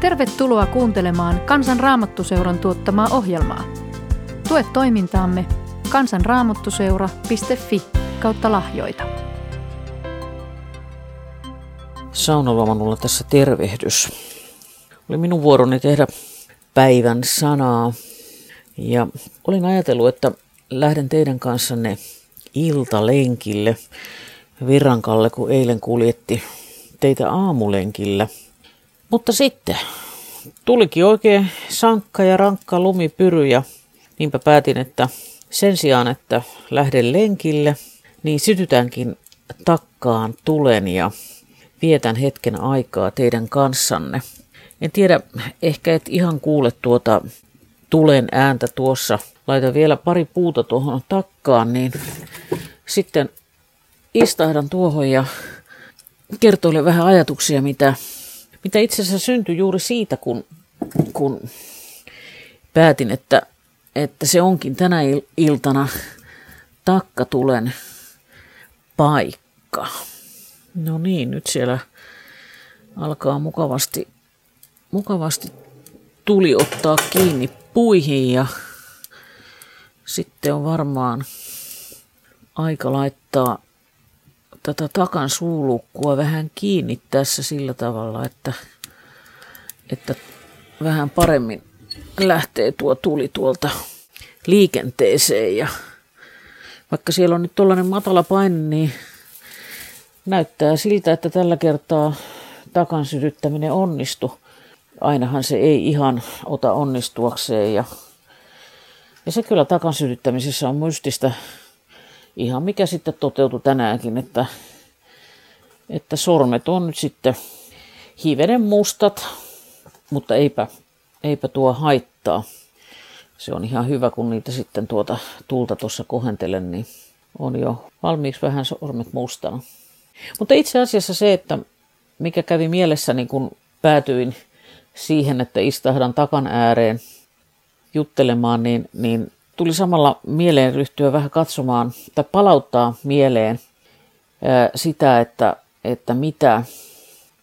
Tervetuloa kuuntelemaan Kansan Raamattuseuran tuottamaa ohjelmaa. Tue toimintaamme kansanraamattuseura.fi kautta lahjoita. Saunalomanolla tässä tervehdys. Oli minun vuoroni tehdä päivän sanaa ja olin ajatellut, että lähden teidän kanssanne iltalenkille Virrankalle, kun eilen kuljetti teitä aamulenkillä – mutta sitten tulikin oikein sankka ja rankka lumipyry ja niinpä päätin, että sen sijaan, että lähden lenkille, niin sytytänkin takkaan tulen ja vietän hetken aikaa teidän kanssanne. En tiedä, ehkä et ihan kuule tuota tulen ääntä tuossa. Laitan vielä pari puuta tuohon takkaan, niin sitten istahdan tuohon ja kertoilen vähän ajatuksia, mitä mitä itse asiassa syntyi juuri siitä, kun, kun päätin, että, että se onkin tänä iltana takkatulen paikka. No niin, nyt siellä alkaa mukavasti, mukavasti tuli ottaa kiinni puihin ja sitten on varmaan aika laittaa tätä takan suulukkua vähän kiinni tässä sillä tavalla, että, että vähän paremmin lähtee tuo tuli tuolta liikenteeseen. Ja vaikka siellä on nyt tuollainen matala paine, niin näyttää siltä, että tällä kertaa takan sytyttäminen onnistu. Ainahan se ei ihan ota onnistuakseen. Ja, ja se kyllä takan sytyttämisessä on mystistä ihan mikä sitten toteutui tänäänkin, että, että sormet on nyt sitten hivenen mustat, mutta eipä, eipä tuo haittaa. Se on ihan hyvä, kun niitä sitten tuota tulta tuossa kohentelen, niin on jo valmiiksi vähän sormet mustana. Mutta itse asiassa se, että mikä kävi mielessäni, kun päätyin siihen, että istahdan takan ääreen juttelemaan, niin, niin tuli samalla mieleen ryhtyä vähän katsomaan tai palauttaa mieleen sitä, että, että mitä,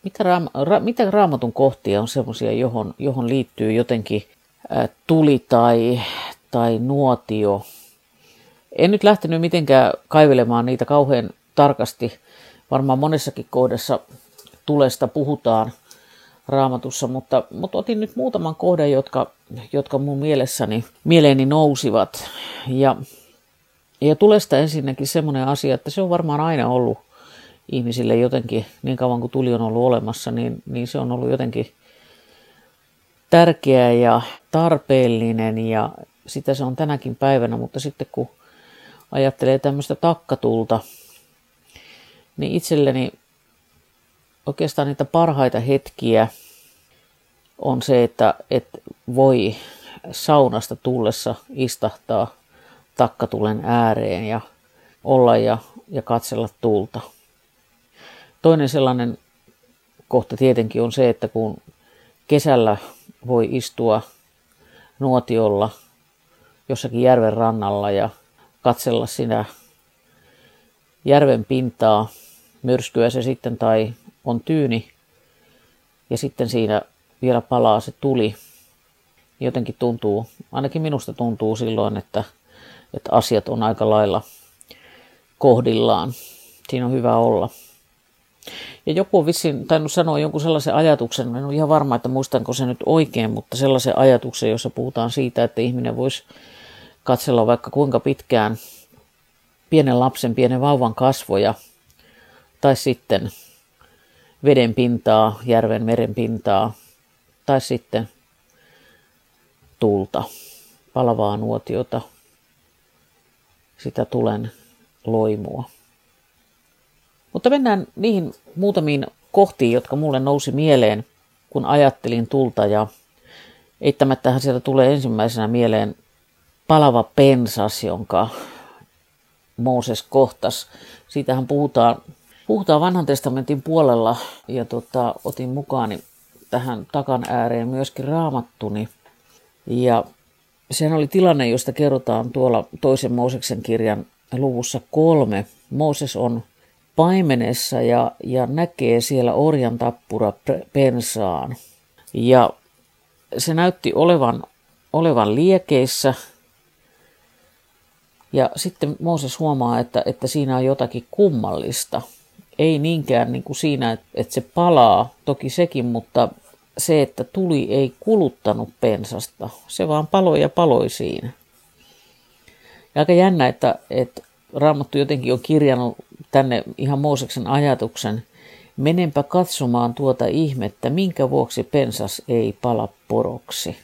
mitä, raam, ra, mitä raamatun kohtia on semmoisia, johon, johon liittyy jotenkin tuli tai, tai nuotio. En nyt lähtenyt mitenkään kaivelemaan niitä kauhean tarkasti. Varmaan monessakin kohdassa tulesta puhutaan – raamatussa, mutta, mutta otin nyt muutaman kohdan, jotka, jotka mun mielessäni, mieleeni nousivat. Ja, ja tulesta ensinnäkin semmoinen asia, että se on varmaan aina ollut ihmisille jotenkin, niin kauan kuin tuli on ollut olemassa, niin, niin se on ollut jotenkin tärkeä ja tarpeellinen ja sitä se on tänäkin päivänä, mutta sitten kun ajattelee tämmöistä takkatulta, niin itselleni oikeastaan niitä parhaita hetkiä on se, että, että voi saunasta tullessa istahtaa takkatulen ääreen ja olla ja, ja katsella tulta. Toinen sellainen kohta tietenkin on se, että kun kesällä voi istua nuotiolla jossakin järven rannalla ja katsella sinä järven pintaa, myrskyä se sitten tai on tyyni ja sitten siinä vielä palaa se tuli. Jotenkin tuntuu, ainakin minusta tuntuu silloin, että, että asiat on aika lailla kohdillaan. Siinä on hyvä olla. Ja joku on vissiin tainnut sanoa jonkun sellaisen ajatuksen, en ole ihan varma, että muistanko se nyt oikein, mutta sellaisen ajatuksen, jossa puhutaan siitä, että ihminen voisi katsella vaikka kuinka pitkään pienen lapsen, pienen vauvan kasvoja, tai sitten veden pintaa, järven meren pintaa tai sitten tulta, palavaa nuotiota, sitä tulen loimua. Mutta mennään niihin muutamiin kohtiin, jotka mulle nousi mieleen, kun ajattelin tulta ja eittämättähän sieltä tulee ensimmäisenä mieleen palava pensas, jonka Mooses kohtas. Siitähän puhutaan Puhutaan vanhan testamentin puolella ja tota, otin mukaan tähän takan ääreen myöskin raamattuni. Ja sehän oli tilanne, josta kerrotaan tuolla toisen Mooseksen kirjan luvussa kolme. Mooses on paimenessa ja, ja näkee siellä orjan tappura pensaan. Ja se näytti olevan, olevan liekeissä. Ja sitten Mooses huomaa, että, että siinä on jotakin kummallista. Ei niinkään niin kuin siinä, että, se palaa, toki sekin, mutta se, että tuli ei kuluttanut pensasta. Se vaan paloi ja paloi siinä. Ja aika jännä, että, että Raamattu jotenkin on kirjannut tänne ihan Mooseksen ajatuksen, menenpä katsomaan tuota ihmettä, minkä vuoksi pensas ei pala poroksi.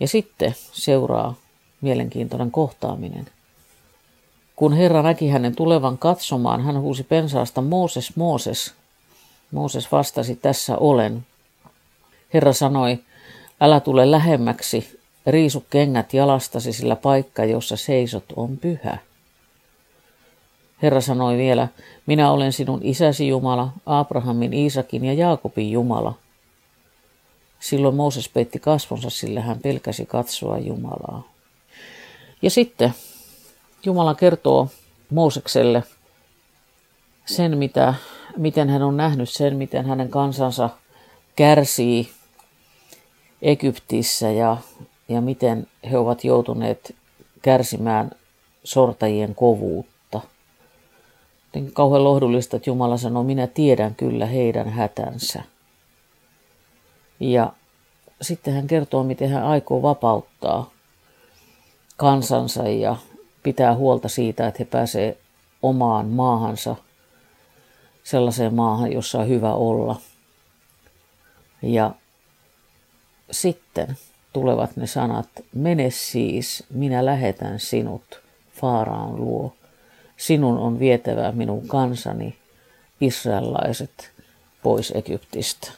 Ja sitten seuraa mielenkiintoinen kohtaaminen. Kun Herra näki hänen tulevan katsomaan, hän huusi pensaasta, Mooses, Mooses. Mooses vastasi, tässä olen. Herra sanoi, älä tule lähemmäksi, riisu kengät jalastasi, sillä paikka, jossa seisot, on pyhä. Herra sanoi vielä, minä olen sinun isäsi Jumala, Abrahamin, Iisakin ja Jaakobin Jumala. Silloin Mooses peitti kasvonsa, sillä hän pelkäsi katsoa Jumalaa. Ja sitten Jumala kertoo Moosekselle sen, mitä, miten hän on nähnyt sen, miten hänen kansansa kärsii Egyptissä ja, ja miten he ovat joutuneet kärsimään sortajien kovuutta Jotenkin kauhean lohdullista, että Jumala sanoo, minä tiedän kyllä heidän hätänsä. Ja sitten hän kertoo, miten hän aikoo vapauttaa kansansa ja pitää huolta siitä, että he pääsee omaan maahansa, sellaiseen maahan, jossa on hyvä olla. Ja sitten tulevat ne sanat, mene siis, minä lähetän sinut Faaraan luo sinun on vietävä minun kansani, israelaiset, pois Egyptistä.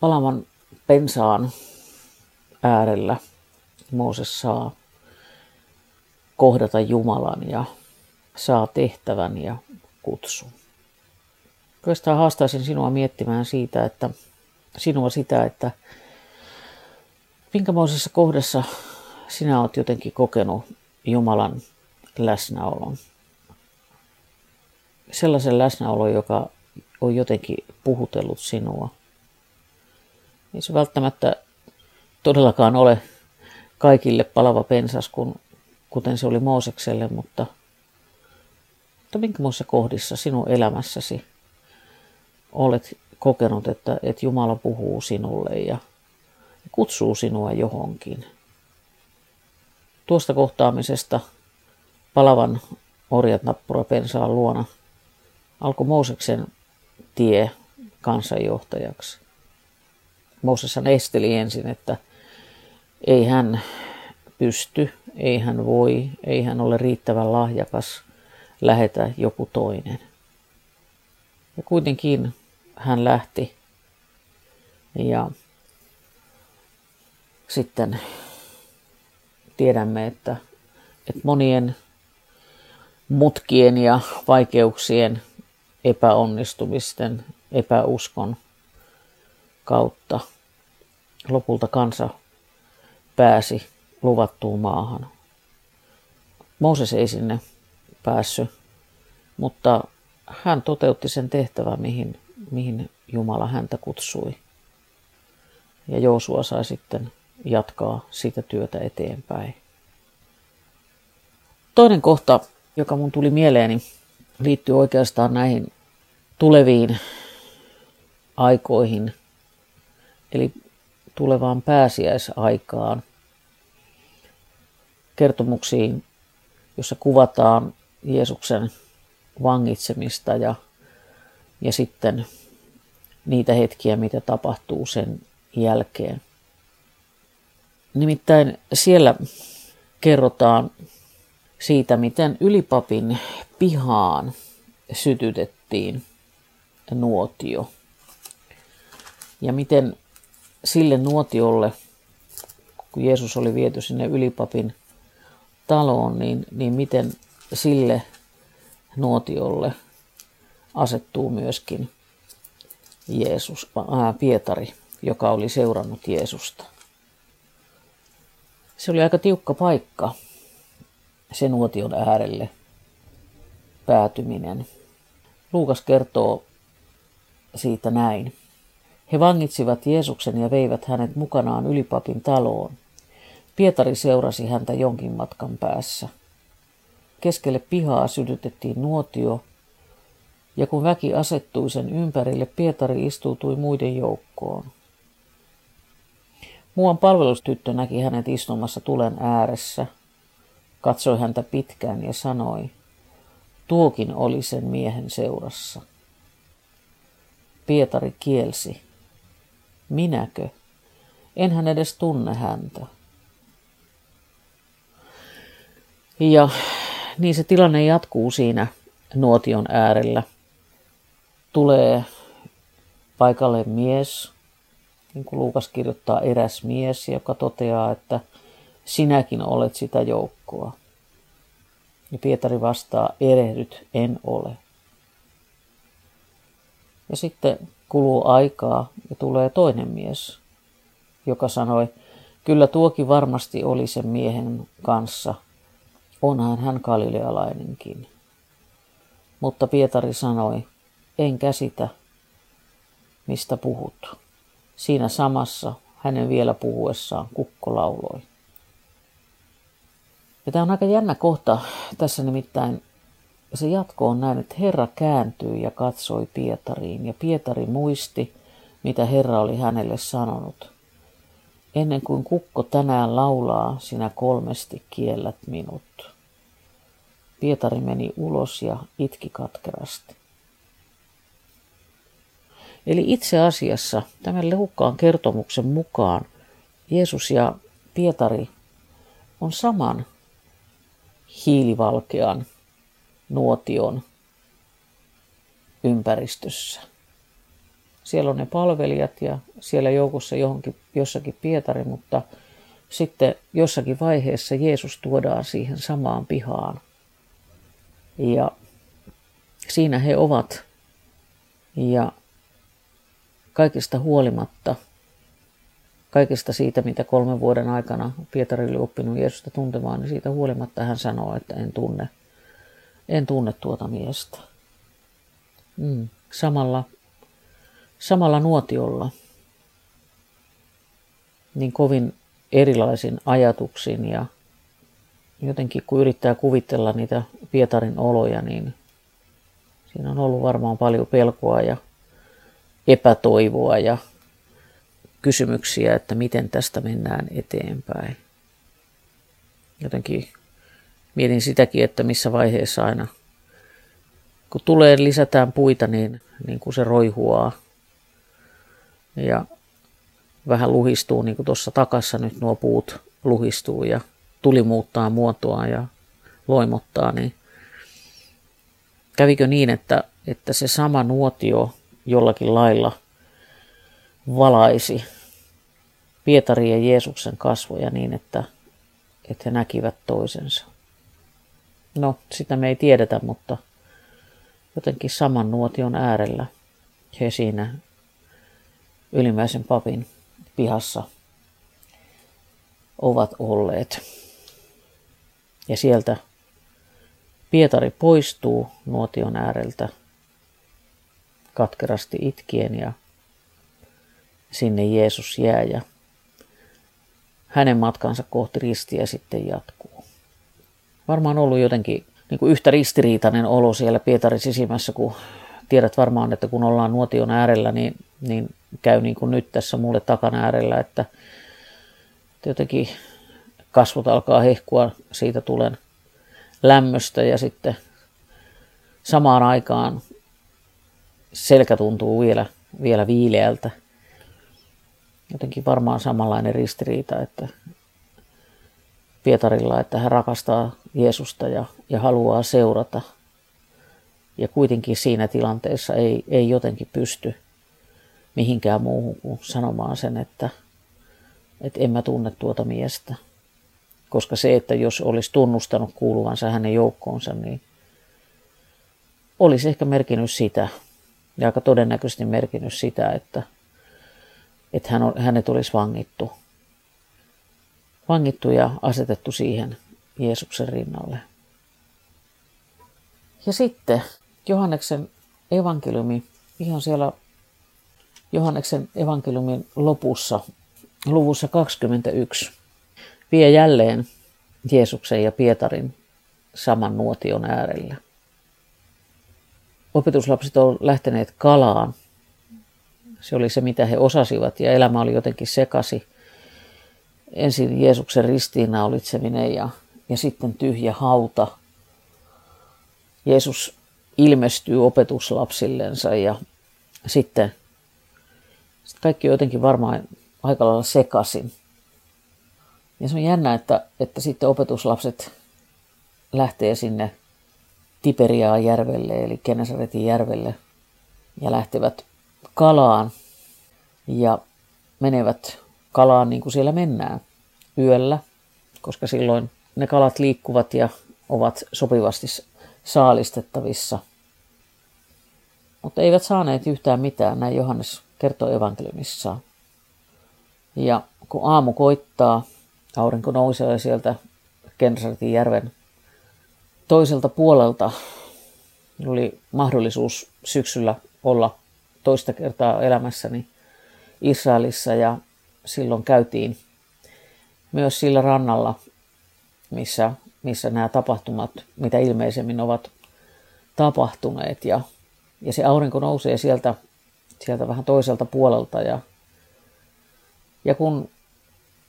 Palavan pensaan äärellä Mooses saa kohdata Jumalan ja saa tehtävän ja kutsun. Oikeastaan haastaisin sinua miettimään siitä, että sinua sitä, että minkämoisessa kohdassa sinä olet jotenkin kokenut Jumalan läsnäolon. Sellaisen läsnäolon, joka on jotenkin puhutellut sinua. Ei se välttämättä todellakaan ole kaikille palava pensas, kun, kuten se oli Moosekselle, mutta, mutta minkä muissa kohdissa sinun elämässäsi olet kokenut, että, että Jumala puhuu sinulle ja kutsuu sinua johonkin. Tuosta kohtaamisesta – palavan orjat nappura pensaan luona alkoi Mooseksen tie kansanjohtajaksi. Mooseshan esteli ensin, että ei hän pysty, ei hän voi, ei hän ole riittävän lahjakas, lähetä joku toinen. Ja kuitenkin hän lähti ja sitten tiedämme, että, että monien mutkien ja vaikeuksien, epäonnistumisten, epäuskon kautta lopulta kansa pääsi luvattuun maahan. Mooses ei sinne päässyt, mutta hän toteutti sen tehtävän, mihin, mihin Jumala häntä kutsui. Ja Joosua sai sitten jatkaa sitä työtä eteenpäin. Toinen kohta joka mun tuli mieleeni, liittyy oikeastaan näihin tuleviin aikoihin, eli tulevaan pääsiäisaikaan, kertomuksiin, jossa kuvataan Jeesuksen vangitsemista ja, ja sitten niitä hetkiä, mitä tapahtuu sen jälkeen. Nimittäin siellä kerrotaan siitä, miten ylipapin pihaan sytytettiin nuotio. Ja miten sille nuotiolle, kun Jeesus oli viety sinne ylipapin taloon, niin, niin miten sille nuotiolle asettuu myöskin Jeesus, ää, Pietari, joka oli seurannut Jeesusta. Se oli aika tiukka paikka sen nuotion äärelle päätyminen. Luukas kertoo siitä näin. He vangitsivat Jeesuksen ja veivät hänet mukanaan ylipapin taloon. Pietari seurasi häntä jonkin matkan päässä. Keskelle pihaa sytytettiin nuotio, ja kun väki asettui sen ympärille, Pietari istuutui muiden joukkoon. Muuan palvelustyttö näki hänet istumassa tulen ääressä, katsoi häntä pitkään ja sanoi, tuokin oli sen miehen seurassa. Pietari kielsi, minäkö? Enhän edes tunne häntä. Ja niin se tilanne jatkuu siinä nuotion äärellä. Tulee paikalle mies, niin kuin Luukas kirjoittaa eräs mies, joka toteaa, että sinäkin olet sitä joukkoa. Ja Pietari vastaa, erehdyt, en ole. Ja sitten kuluu aikaa ja tulee toinen mies, joka sanoi, kyllä tuokin varmasti oli sen miehen kanssa, onhan hän galilealainenkin. Mutta Pietari sanoi, en käsitä, mistä puhut. Siinä samassa hänen vielä puhuessaan kukko lauloi. Ja tämä on aika jännä kohta tässä nimittäin. Se jatko on näin, että Herra kääntyi ja katsoi Pietariin ja Pietari muisti, mitä Herra oli hänelle sanonut. Ennen kuin kukko tänään laulaa, sinä kolmesti kiellät minut. Pietari meni ulos ja itki katkerasti. Eli itse asiassa tämän lehukkaan kertomuksen mukaan Jeesus ja Pietari on saman hiilivalkean nuotion ympäristössä. Siellä on ne palvelijat ja siellä joukossa johonkin, jossakin Pietari, mutta sitten jossakin vaiheessa Jeesus tuodaan siihen samaan pihaan. Ja siinä he ovat. Ja kaikista huolimatta, kaikesta siitä, mitä kolmen vuoden aikana Pietari oli oppinut Jeesusta tuntemaan, niin siitä huolimatta hän sanoo, että en tunne, en tunne tuota miestä. Mm, samalla, samalla nuotiolla, niin kovin erilaisin ajatuksin ja jotenkin kun yrittää kuvitella niitä Pietarin oloja, niin siinä on ollut varmaan paljon pelkoa ja epätoivoa ja kysymyksiä, että miten tästä mennään eteenpäin. Jotenkin mietin sitäkin, että missä vaiheessa aina, kun tulee, lisätään puita, niin, niin kuin se roihuaa ja vähän luhistuu, niin kuin tuossa takassa nyt nuo puut luhistuu ja tuli muuttaa muotoa ja loimottaa, niin kävikö niin, että, että se sama nuotio jollakin lailla valaisi Pietari ja Jeesuksen kasvoja niin, että, että he näkivät toisensa. No, sitä me ei tiedetä, mutta jotenkin saman nuotion äärellä he siinä ylimmäisen papin pihassa ovat olleet. Ja sieltä Pietari poistuu nuotion ääreltä katkerasti itkien ja sinne Jeesus jää ja hänen matkansa kohti ristiä sitten jatkuu. Varmaan ollut jotenkin niin kuin yhtä ristiriitainen olo siellä Pietarin sisimmässä, kun tiedät varmaan, että kun ollaan nuotion äärellä, niin, niin käy niin kuin nyt tässä mulle takan äärellä, että, jotenkin kasvot alkaa hehkua, siitä tulen lämmöstä ja sitten samaan aikaan selkä tuntuu vielä, vielä viileältä. Jotenkin varmaan samanlainen ristiriita, että Pietarilla, että hän rakastaa Jeesusta ja, ja haluaa seurata. Ja kuitenkin siinä tilanteessa ei, ei jotenkin pysty mihinkään muuhun kuin sanomaan sen, että, että en mä tunne tuota miestä. Koska se, että jos olisi tunnustanut kuuluvansa hänen joukkoonsa, niin olisi ehkä merkinnyt sitä, ja aika todennäköisesti merkinnyt sitä, että, että hän on, hänet olisi vangittu. Vangittu ja asetettu siihen Jeesuksen rinnalle. Ja sitten Johanneksen evankeliumi ihan siellä Johanneksen evankeliumin lopussa, luvussa 21, vie jälleen Jeesuksen ja Pietarin saman nuotion äärellä. Opetuslapset ovat lähteneet kalaan. Se oli se, mitä he osasivat, ja elämä oli jotenkin sekasi. Ensin Jeesuksen ristiinnaulitseminen ja, ja sitten tyhjä hauta. Jeesus ilmestyy opetuslapsillensa ja sitten, sitten kaikki jotenkin varmaan aika lailla sekasin. Ja se on jännä, että, että sitten opetuslapset lähtee sinne Tiberiaan järvelle, eli Genesaretin järvelle, ja lähtevät kalaan ja menevät kalaan niin kuin siellä mennään yöllä, koska silloin ne kalat liikkuvat ja ovat sopivasti saalistettavissa. Mutta eivät saaneet yhtään mitään, näin Johannes kertoo evankeliumissaan. Ja kun aamu koittaa, aurinko nousee sieltä Gensaretin järven toiselta puolelta. Oli mahdollisuus syksyllä olla toista kertaa elämässäni Israelissa ja silloin käytiin myös sillä rannalla, missä, missä nämä tapahtumat, mitä ilmeisemmin ovat tapahtuneet. Ja, ja se aurinko nousee sieltä, sieltä vähän toiselta puolelta ja, ja kun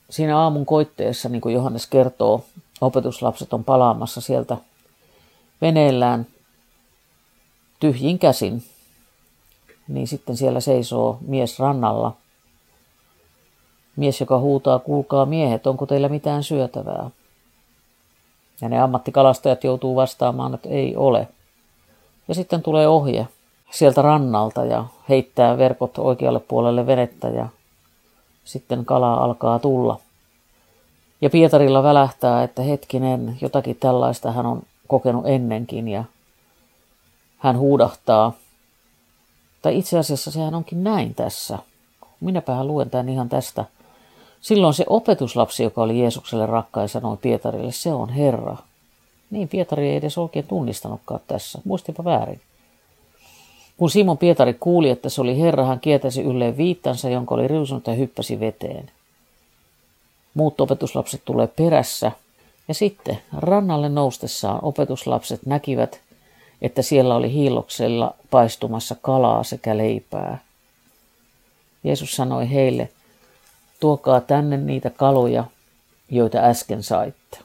siinä aamun koitteessa, niin kuin Johannes kertoo, opetuslapset on palaamassa sieltä veneellään tyhjin käsin, niin sitten siellä seisoo mies rannalla. Mies, joka huutaa, kuulkaa miehet, onko teillä mitään syötävää? Ja ne ammattikalastajat joutuu vastaamaan, että ei ole. Ja sitten tulee ohje sieltä rannalta ja heittää verkot oikealle puolelle venettä ja sitten kalaa alkaa tulla. Ja Pietarilla välähtää, että hetkinen, jotakin tällaista hän on kokenut ennenkin ja hän huudahtaa. Tai itse asiassa sehän onkin näin tässä. Minäpähän luen tämän ihan tästä. Silloin se opetuslapsi, joka oli Jeesukselle rakkain, sanoi Pietarille, se on Herra. Niin Pietari ei edes oikein tunnistanutkaan tässä. Muistipa väärin. Kun Simon Pietari kuuli, että se oli Herra, hän kietäsi ylleen viittansa, jonka oli riusunut ja hyppäsi veteen. Muut opetuslapset tulee perässä – ja sitten rannalle noustessaan opetuslapset näkivät, että siellä oli hiiloksella paistumassa kalaa sekä leipää. Jeesus sanoi heille, tuokaa tänne niitä kaloja, joita äsken saitte.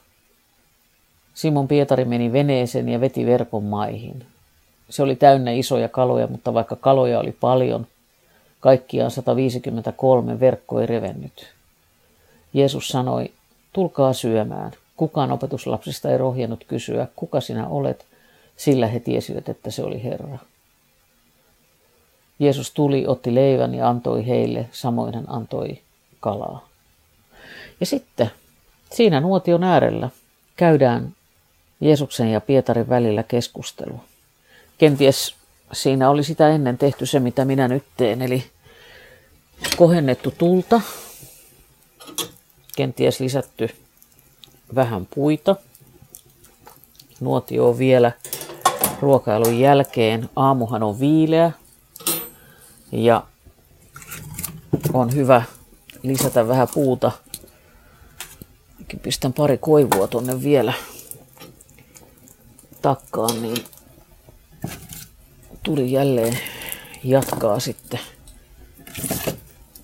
Simon Pietari meni veneeseen ja veti verkon maihin. Se oli täynnä isoja kaloja, mutta vaikka kaloja oli paljon, kaikkiaan 153 verkko ei revennyt. Jeesus sanoi, tulkaa syömään. Kukaan opetuslapsista ei rohjennut kysyä, kuka sinä olet, sillä he tiesivät, että se oli Herra. Jeesus tuli, otti leivän ja antoi heille, samoin hän antoi kalaa. Ja sitten siinä nuotion äärellä käydään Jeesuksen ja Pietarin välillä keskustelu. Kenties siinä oli sitä ennen tehty se, mitä minä nyt teen, eli kohennettu tulta, kenties lisätty vähän puita. Nuotio vielä ruokailun jälkeen. Aamuhan on viileä ja on hyvä lisätä vähän puuta. Pistän pari koivua tonne vielä takkaan, niin tuli jälleen jatkaa sitten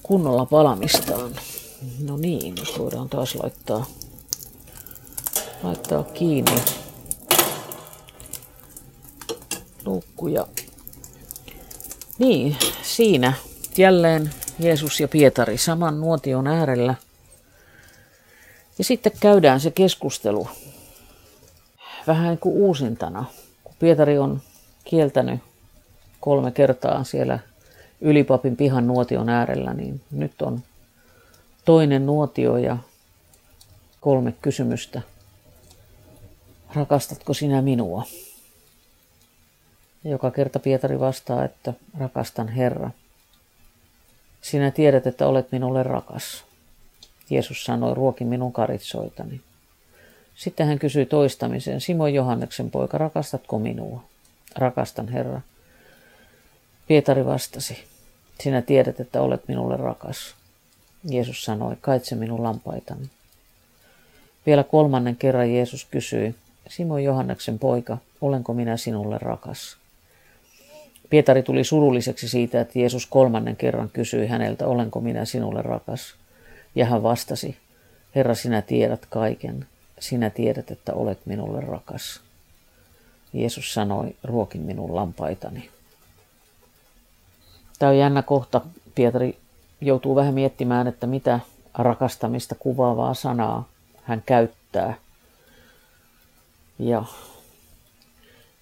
kunnolla palamistaan. No niin, nyt voidaan taas laittaa laittaa kiinni luukkuja. Niin, siinä jälleen Jeesus ja Pietari saman nuotion äärellä. Ja sitten käydään se keskustelu vähän niin kuin uusintana, kun Pietari on kieltänyt kolme kertaa siellä ylipapin pihan nuotion äärellä, niin nyt on toinen nuotio ja kolme kysymystä rakastatko sinä minua? Joka kerta Pietari vastaa, että rakastan Herra. Sinä tiedät, että olet minulle rakas. Jeesus sanoi, ruoki minun karitsoitani. Sitten hän kysyi toistamisen, Simon Johanneksen poika, rakastatko minua? Rakastan Herra. Pietari vastasi, sinä tiedät, että olet minulle rakas. Jeesus sanoi, kaitse minun lampaitani. Vielä kolmannen kerran Jeesus kysyi, Simon Johanneksen poika, olenko minä sinulle rakas? Pietari tuli surulliseksi siitä, että Jeesus kolmannen kerran kysyi häneltä, olenko minä sinulle rakas? Ja hän vastasi, Herra, sinä tiedät kaiken. Sinä tiedät, että olet minulle rakas. Jeesus sanoi, ruokin minun lampaitani. Tämä on jännä kohta. Pietari joutuu vähän miettimään, että mitä rakastamista kuvaavaa sanaa hän käyttää. Ja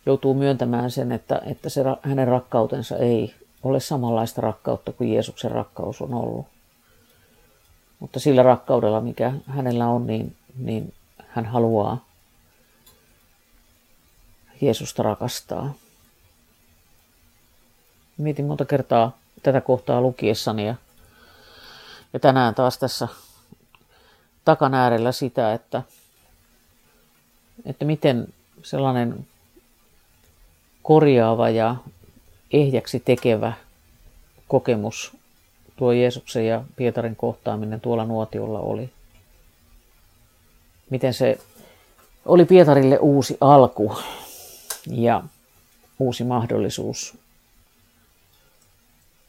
joutuu myöntämään sen, että, että se hänen rakkautensa ei ole samanlaista rakkautta kuin Jeesuksen rakkaus on ollut. Mutta sillä rakkaudella, mikä hänellä on, niin, niin hän haluaa Jeesusta rakastaa. Mietin monta kertaa tätä kohtaa lukiessani ja, ja tänään taas tässä takan äärellä sitä, että, että miten sellainen korjaava ja ehjäksi tekevä kokemus tuo Jeesuksen ja Pietarin kohtaaminen tuolla nuotiolla oli. Miten se oli Pietarille uusi alku ja uusi mahdollisuus.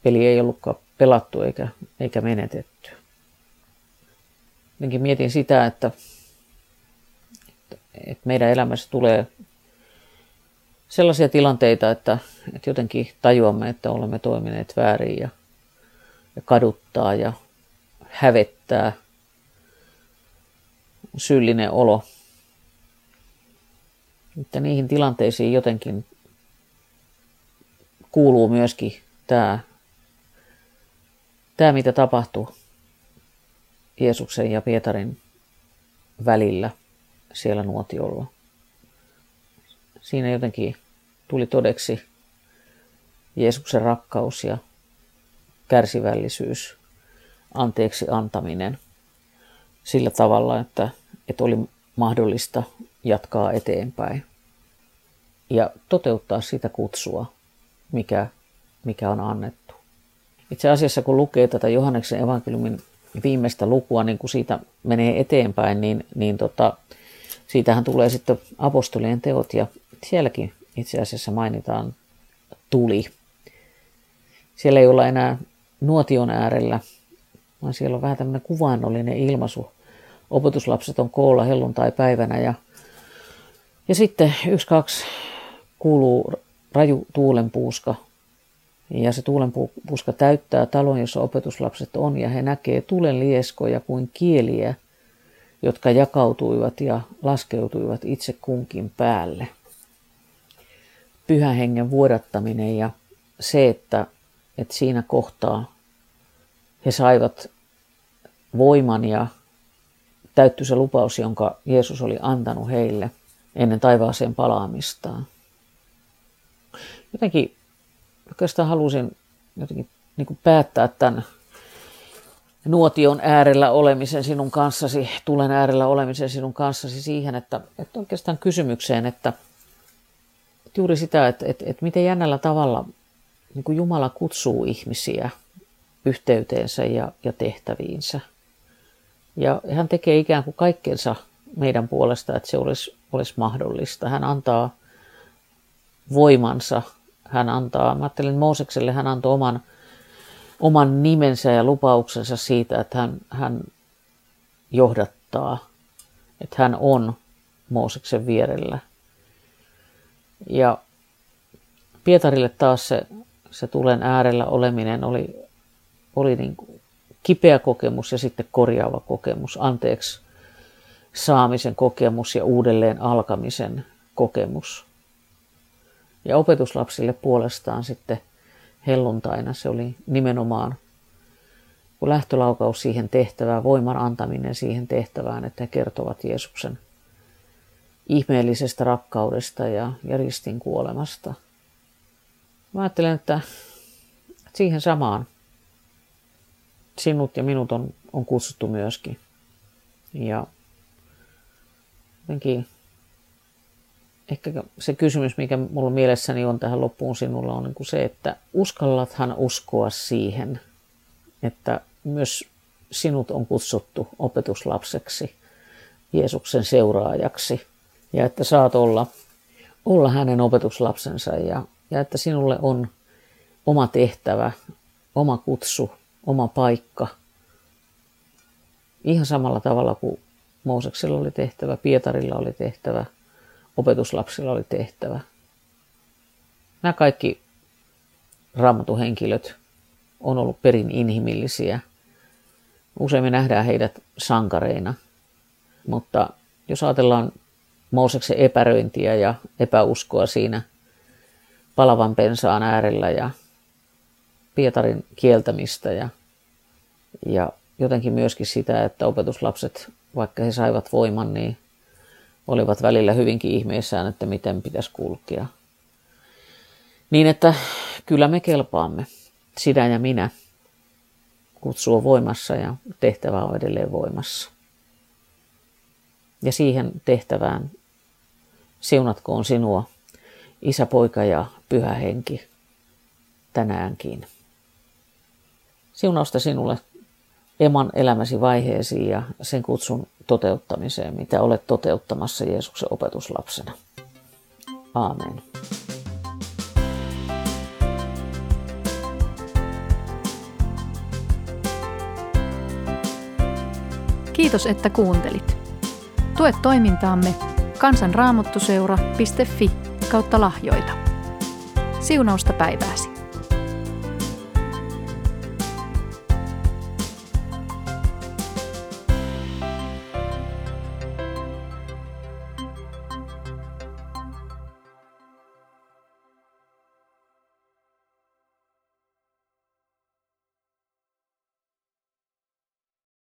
Peli ei ollutkaan pelattu eikä, eikä menetetty. Jotenkin mietin sitä, että, että meidän elämässä tulee sellaisia tilanteita, että, että jotenkin tajuamme, että olemme toimineet väärin ja, ja kaduttaa ja hävettää syyllinen olo. Että niihin tilanteisiin jotenkin kuuluu myöskin tämä, tämä mitä tapahtui Jeesuksen ja Pietarin välillä siellä nuotiolla siinä jotenkin tuli todeksi Jeesuksen rakkaus ja kärsivällisyys, anteeksi antaminen sillä tavalla, että, että oli mahdollista jatkaa eteenpäin ja toteuttaa sitä kutsua, mikä, mikä on annettu. Itse asiassa kun lukee tätä Johanneksen evankeliumin viimeistä lukua, niin kun siitä menee eteenpäin, niin, niin tota, siitähän tulee sitten apostolien teot ja sielläkin itse asiassa mainitaan tuli. Siellä ei olla enää nuotion äärellä, vaan siellä on vähän tämmöinen kuvainnollinen ilmaisu. Opetuslapset on koolla helluntai-päivänä ja, ja sitten yksi, kaksi kuuluu raju tuulenpuuska. Ja se tuulenpuuska täyttää talon, jossa opetuslapset on, ja he näkee tulen lieskoja kuin kieliä, jotka jakautuivat ja laskeutuivat itse kunkin päälle pyhän hengen vuodattaminen ja se, että, että siinä kohtaa he saivat voiman ja täyttyi se lupaus, jonka Jeesus oli antanut heille ennen taivaaseen palaamistaan. Jotenkin oikeastaan halusin jotenkin niin kuin päättää tämän nuotion äärellä olemisen sinun kanssasi, tulen äärellä olemisen sinun kanssasi siihen, että, että oikeastaan kysymykseen, että – juuri sitä, että, että, että miten jännällä tavalla niin kuin Jumala kutsuu ihmisiä yhteyteensä ja, ja tehtäviinsä. Ja hän tekee ikään kuin kaikkensa meidän puolesta, että se olisi, olisi mahdollista. Hän antaa voimansa, hän antaa, mä ajattelen Moosekselle, hän antoi oman, oman nimensä ja lupauksensa siitä, että hän, hän johdattaa, että hän on Mooseksen vierellä – ja Pietarille taas se, se tulen äärellä oleminen oli, oli niin kuin kipeä kokemus ja sitten korjaava kokemus, anteeksi saamisen kokemus ja uudelleen alkamisen kokemus. Ja opetuslapsille puolestaan sitten helluntaina se oli nimenomaan kun lähtölaukaus siihen tehtävään, voiman antaminen siihen tehtävään, että he kertovat Jeesuksen ihmeellisestä rakkaudesta ja, ja ristin kuolemasta. Mä ajattelen, että siihen samaan sinut ja minut on, on kutsuttu myöskin. Ja jotenkin ehkä se kysymys, mikä mulla mielessäni on tähän loppuun sinulla, on niin kuin se, että uskallathan uskoa siihen, että myös sinut on kutsuttu opetuslapseksi, Jeesuksen seuraajaksi, ja että saat olla, olla hänen opetuslapsensa, ja, ja että sinulle on oma tehtävä, oma kutsu, oma paikka, ihan samalla tavalla kuin Mooseksella oli tehtävä, Pietarilla oli tehtävä, opetuslapsilla oli tehtävä. Nämä kaikki raamatuhenkilöt on ollut perin inhimillisiä. Usein me nähdään heidät sankareina, mutta jos ajatellaan Mooseksen epäröintiä ja epäuskoa siinä palavan pensaan äärellä ja Pietarin kieltämistä ja, ja jotenkin myöskin sitä, että opetuslapset, vaikka he saivat voiman, niin olivat välillä hyvinkin ihmeissään, että miten pitäisi kulkea. Niin että kyllä me kelpaamme, sinä ja minä. Kutsu on voimassa ja tehtävä on edelleen voimassa. Ja siihen tehtävään siunatkoon sinua, isä, poika ja pyhä henki tänäänkin. Siunausta sinulle eman elämäsi vaiheisiin ja sen kutsun toteuttamiseen, mitä olet toteuttamassa Jeesuksen opetuslapsena. Aamen. Kiitos, että kuuntelit. Tue toimintaamme kansanraamottuseura.fi kautta lahjoita. Siunausta päivääsi.